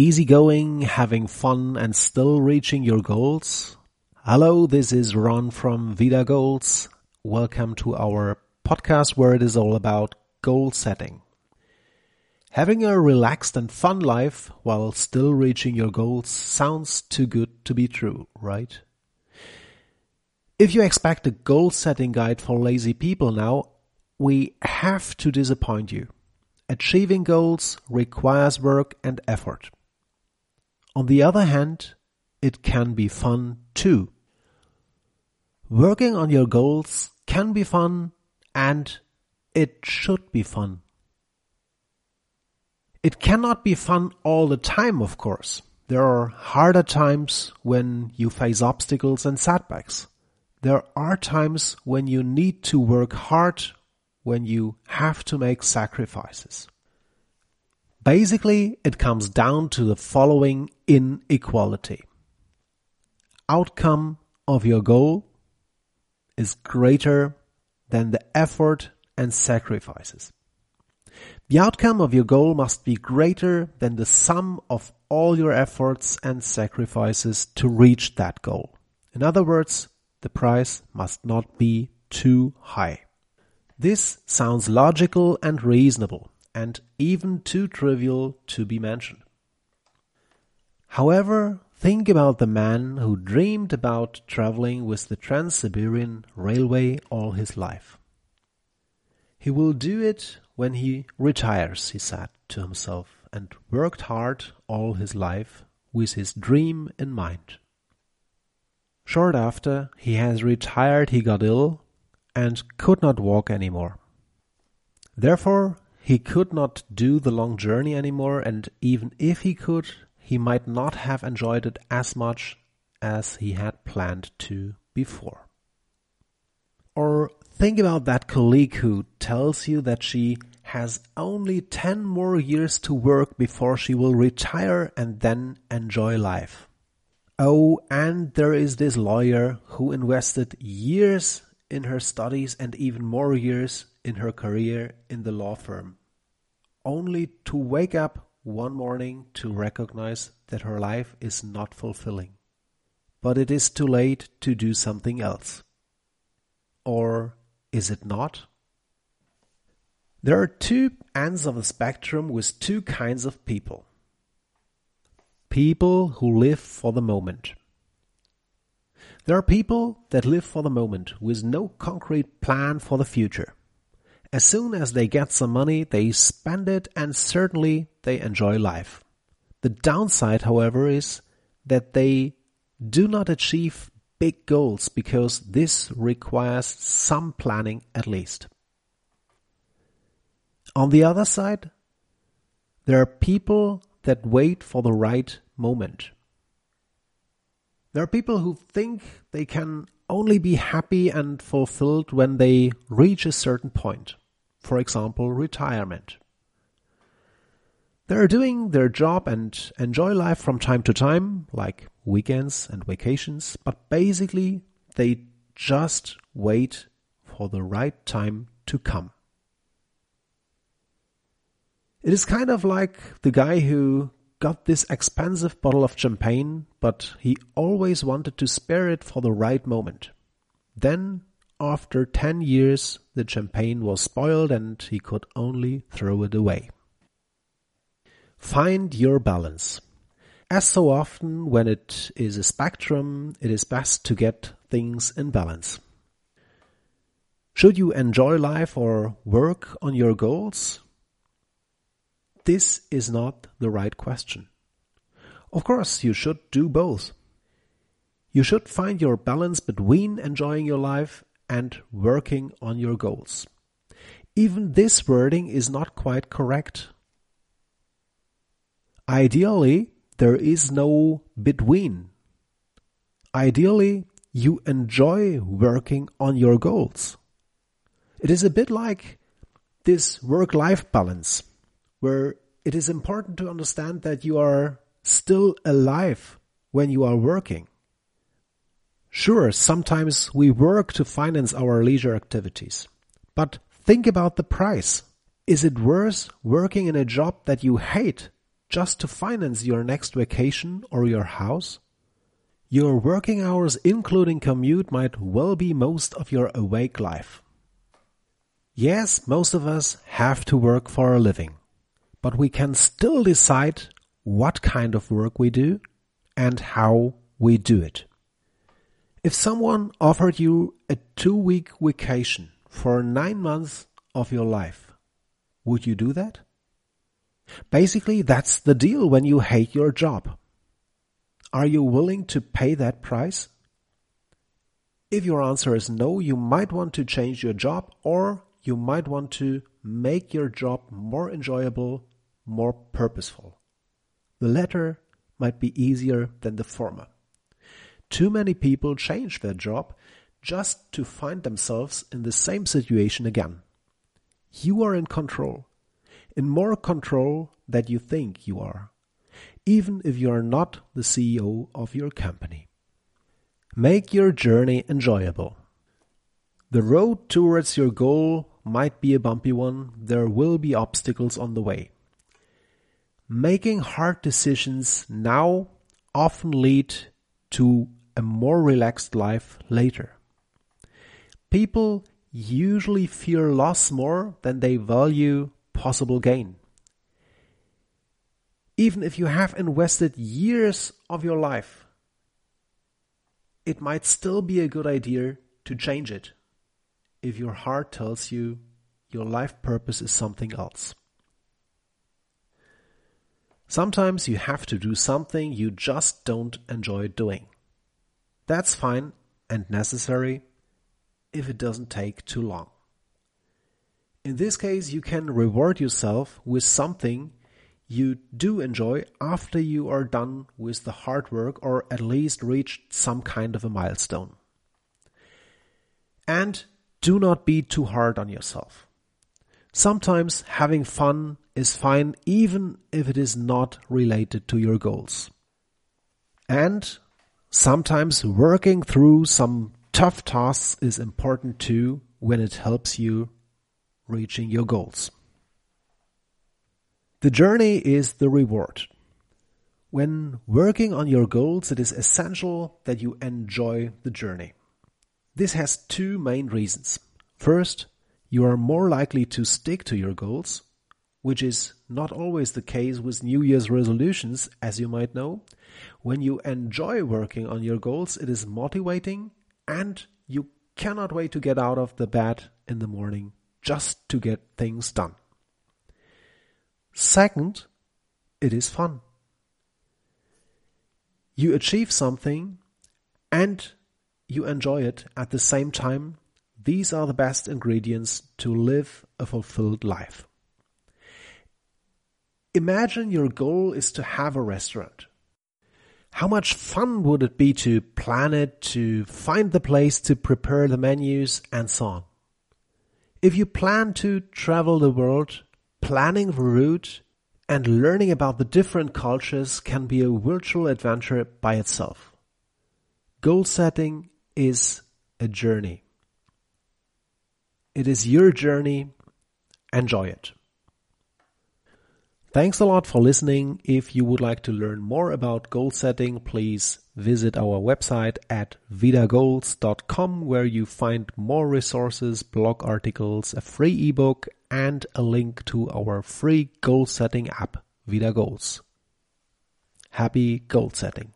easygoing, having fun, and still reaching your goals? Hello, this is Ron from Vida Goals. Welcome to our podcast where it is all about goal setting. Having a relaxed and fun life while still reaching your goals sounds too good to be true, right? If you expect a goal setting guide for lazy people now, we have to disappoint you. Achieving goals requires work and effort. On the other hand, it can be fun too. Working on your goals can be fun and it should be fun. It cannot be fun all the time, of course. There are harder times when you face obstacles and setbacks. There are times when you need to work hard, when you have to make sacrifices. Basically, it comes down to the following inequality. Outcome of your goal is greater than the effort and sacrifices. The outcome of your goal must be greater than the sum of all your efforts and sacrifices to reach that goal. In other words, the price must not be too high. This sounds logical and reasonable, and even too trivial to be mentioned. However, think about the man who dreamed about traveling with the Trans-Siberian Railway all his life. He will do it when he retires, he said to himself, and worked hard all his life with his dream in mind. Short after he has retired, he got ill and could not walk anymore. Therefore, he could not do the long journey anymore, and even if he could, he might not have enjoyed it as much as he had planned to before. Or think about that colleague who tells you that she has only 10 more years to work before she will retire and then enjoy life. Oh, and there is this lawyer who invested years in her studies and even more years in her career in the law firm, only to wake up one morning to recognize that her life is not fulfilling. But it is too late to do something else. Or is it not? There are two ends of the spectrum with two kinds of people. People who live for the moment. There are people that live for the moment with no concrete plan for the future. As soon as they get some money, they spend it and certainly they enjoy life. The downside, however, is that they do not achieve big goals because this requires some planning at least. On the other side, there are people that wait for the right moment. There are people who think they can only be happy and fulfilled when they reach a certain point. For example, retirement. They are doing their job and enjoy life from time to time, like weekends and vacations, but basically they just wait for the right time to come. It is kind of like the guy who got this expensive bottle of champagne, but he always wanted to spare it for the right moment. Then, after 10 years, the champagne was spoiled and he could only throw it away. Find your balance. As so often when it is a spectrum, it is best to get things in balance. Should you enjoy life or work on your goals? this is not the right question. Of course, you should do both. You should find your balance between enjoying your life and working on your goals. Even this wording is not quite correct. Ideally, there is no between. Ideally, you enjoy working on your goals. It is a bit like this work-life balance where it is important to understand that you are still alive when you are working. Sure, sometimes we work to finance our leisure activities, but think about the price. Is it worth working in a job that you hate just to finance your next vacation or your house? Your working hours, including commute, might well be most of your awake life. Yes, most of us have to work for a living, but we can still decide what kind of work we do and how we do it. If someone offered you a two week vacation for nine months of your life, would you do that? Basically, that's the deal when you hate your job. Are you willing to pay that price? If your answer is no, you might want to change your job or you might want to make your job more enjoyable, more purposeful. The latter might be easier than the former. Too many people change their job just to find themselves in the same situation again. You are in control in more control than you think you are, even if you are not the CEO of your company. Make your journey enjoyable. The road towards your goal might be a bumpy one, there will be obstacles on the way. Making hard decisions now often lead to a more relaxed life later. People usually fear loss more than they value possible gain. Even if you have invested years of your life, it might still be a good idea to change it if your heart tells you your life purpose is something else. Sometimes you have to do something you just don't enjoy doing. That's fine and necessary if it doesn't take too long. In this case, you can reward yourself with something you do enjoy after you are done with the hard work or at least reached some kind of a milestone. And do not be too hard on yourself. Sometimes having fun is fine even if it is not related to your goals. And sometimes working through some tough tasks is important too when it helps you reaching your goals. The journey is the reward. When working on your goals, it is essential that you enjoy the journey. This has two main reasons. First, you are more likely to stick to your goals, which is not always the case with New Year's resolutions, as you might know. When you enjoy working on your goals, it is motivating and you cannot wait to get out of the bed in the morning just to get things done. Second, it is fun. You achieve something and you enjoy it at the same time. These are the best ingredients to live a fulfilled life. Imagine your goal is to have a restaurant. How much fun would it be to plan it, to find the place, to prepare the menus, and so on? If you plan to travel the world, planning the route and learning about the different cultures can be a virtual adventure by itself. Goal setting is a journey. It is your journey. Enjoy it. Thanks a lot for listening. If you would like to learn more about goal setting, please visit our website at vidagoals.com where you find more resources, blog articles, a free ebook, and a link to our free goal setting app, Vida Goals. Happy goal setting!